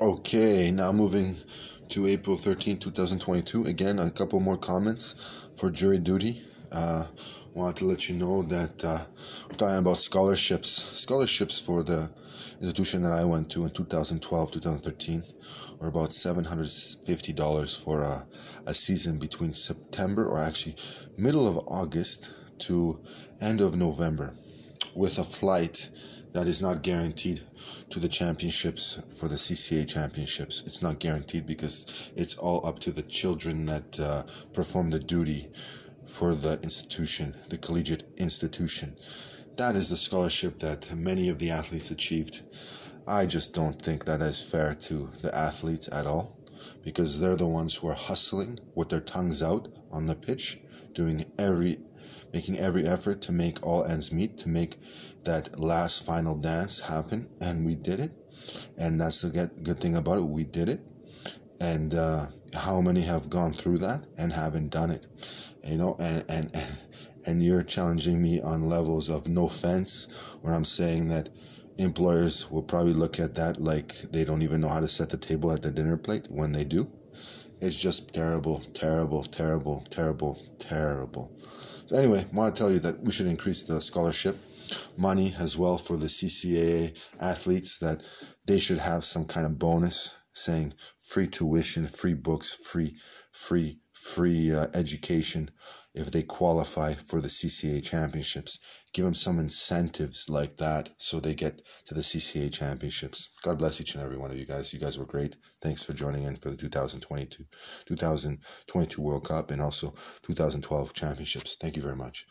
Okay, now moving to April 13, 2022. Again, a couple more comments for jury duty. Uh, wanted to let you know that uh, we're talking about scholarships. Scholarships for the institution that I went to in 2012, 2013 were about $750 for a, a season between September or actually middle of August to end of November with a flight that is not guaranteed to the championships for the CCA championships. It's not guaranteed because it's all up to the children that uh, perform the duty for the institution, the collegiate institution. That is the scholarship that many of the athletes achieved. I just don't think that is fair to the athletes at all because they're the ones who are hustling with their tongues out on the pitch, doing every making every effort to make all ends meet, to make that last final dance happen, and we did it. And that's the good, thing about it. We did it. And uh, how many have gone through that and haven't done it? You know, and, and, and, and you're challenging me on levels of no offense, where I'm saying that employers will probably look at that like they don't even know how to set the table at the dinner plate when they do. It's just terrible, terrible, terrible, terrible, terrible. So anyway, I want to tell you that we should increase the scholarship money as well for the CCAA athletes that they should have some kind of bonus saying free tuition, free books, free free free uh, education if they qualify for the CCA championships. Give them some incentives like that so they get to the CCA championships. God bless each and every one of you guys. You guys were great. Thanks for joining in for the 2022 2022 World Cup and also 2012 championships. Thank you very much.